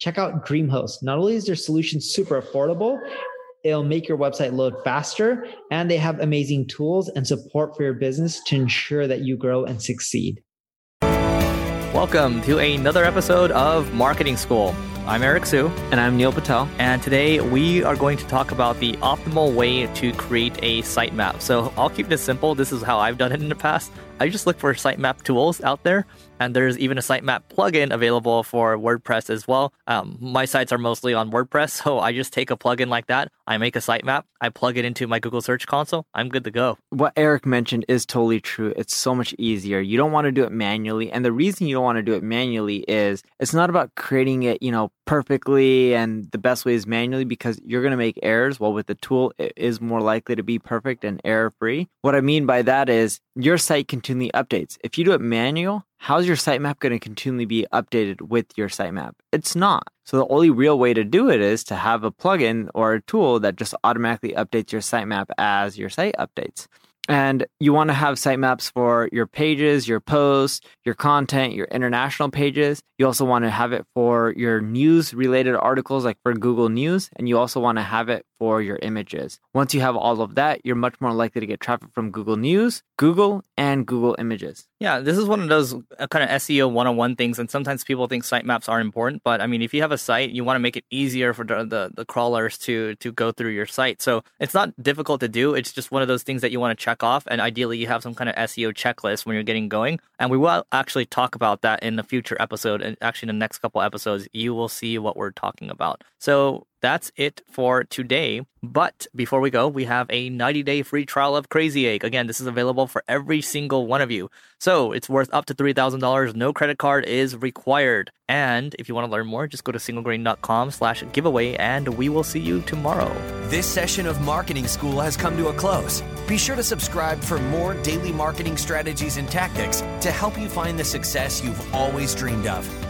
Check out DreamHost. Not only is their solution super affordable, it'll make your website load faster, and they have amazing tools and support for your business to ensure that you grow and succeed. Welcome to another episode of Marketing School. I'm Eric Siu. And I'm Neil Patel. And today we are going to talk about the optimal way to create a sitemap. So I'll keep this simple. This is how I've done it in the past. I just look for sitemap tools out there, and there's even a sitemap plugin available for WordPress as well. Um, my sites are mostly on WordPress, so I just take a plugin like that. I make a sitemap, I plug it into my Google Search Console. I'm good to go. What Eric mentioned is totally true. It's so much easier. You don't want to do it manually, and the reason you don't want to do it manually is it's not about creating it, you know, perfectly and the best way is manually because you're going to make errors. Well, with the tool, it is more likely to be perfect and error free. What I mean by that is your site can continually updates. If you do it manual, how's your sitemap going to continually be updated with your sitemap? It's not. So the only real way to do it is to have a plugin or a tool that just automatically updates your sitemap as your site updates. And you want to have sitemaps for your pages, your posts, your content, your international pages. You also want to have it for your news related articles, like for Google News. And you also want to have it for your images. Once you have all of that, you're much more likely to get traffic from Google News, Google, and Google Images. Yeah, this is one of those uh, kind of SEO 101 things. And sometimes people think sitemaps are important. But I mean, if you have a site, you want to make it easier for the, the, the crawlers to, to go through your site. So it's not difficult to do. It's just one of those things that you want to check off. And ideally, you have some kind of SEO checklist when you're getting going. And we will actually talk about that in the future episode. And actually, in the next couple episodes, you will see what we're talking about. So that's it for today. But before we go, we have a 90 day free trial of Crazy Egg. Again, this is available for every single one of you. So it's worth up to $3,000. No credit card is required. And if you want to learn more, just go to singlegrain.com slash giveaway and we will see you tomorrow. This session of Marketing School has come to a close. Be sure to subscribe for more daily marketing strategies and tactics to help you find the success you've always dreamed of.